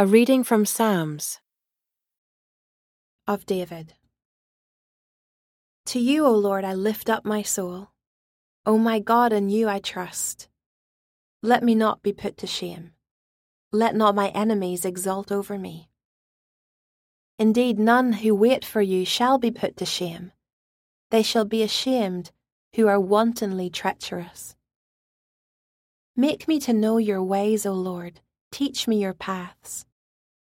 A reading from Psalms of David. To you, O Lord, I lift up my soul. O my God, in you I trust. Let me not be put to shame. Let not my enemies exult over me. Indeed, none who wait for you shall be put to shame. They shall be ashamed who are wantonly treacherous. Make me to know your ways, O Lord. Teach me your paths.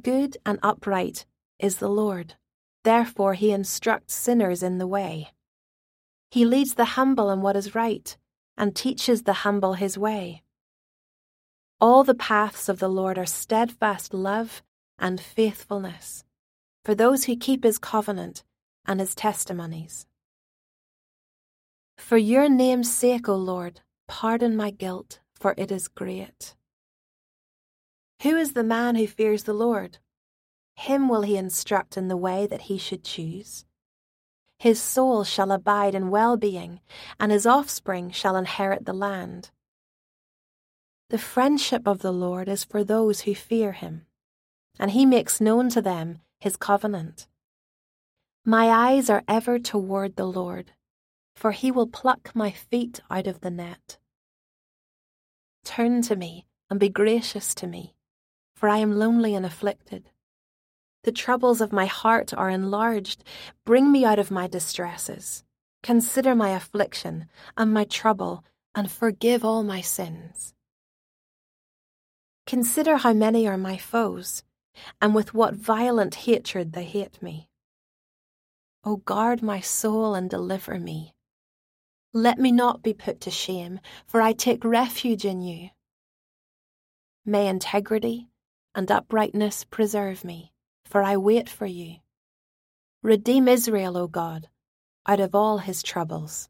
Good and upright is the Lord. Therefore, he instructs sinners in the way. He leads the humble in what is right, and teaches the humble his way. All the paths of the Lord are steadfast love and faithfulness for those who keep his covenant and his testimonies. For your name's sake, O Lord, pardon my guilt, for it is great. Who is the man who fears the Lord? Him will he instruct in the way that he should choose. His soul shall abide in well being, and his offspring shall inherit the land. The friendship of the Lord is for those who fear him, and he makes known to them his covenant. My eyes are ever toward the Lord, for he will pluck my feet out of the net. Turn to me and be gracious to me for I am lonely and afflicted. The troubles of my heart are enlarged. Bring me out of my distresses. Consider my affliction and my trouble, and forgive all my sins. Consider how many are my foes, and with what violent hatred they hate me. O guard my soul and deliver me. Let me not be put to shame, for I take refuge in you. May integrity, and uprightness preserve me, for I wait for you. Redeem Israel, O God, out of all his troubles.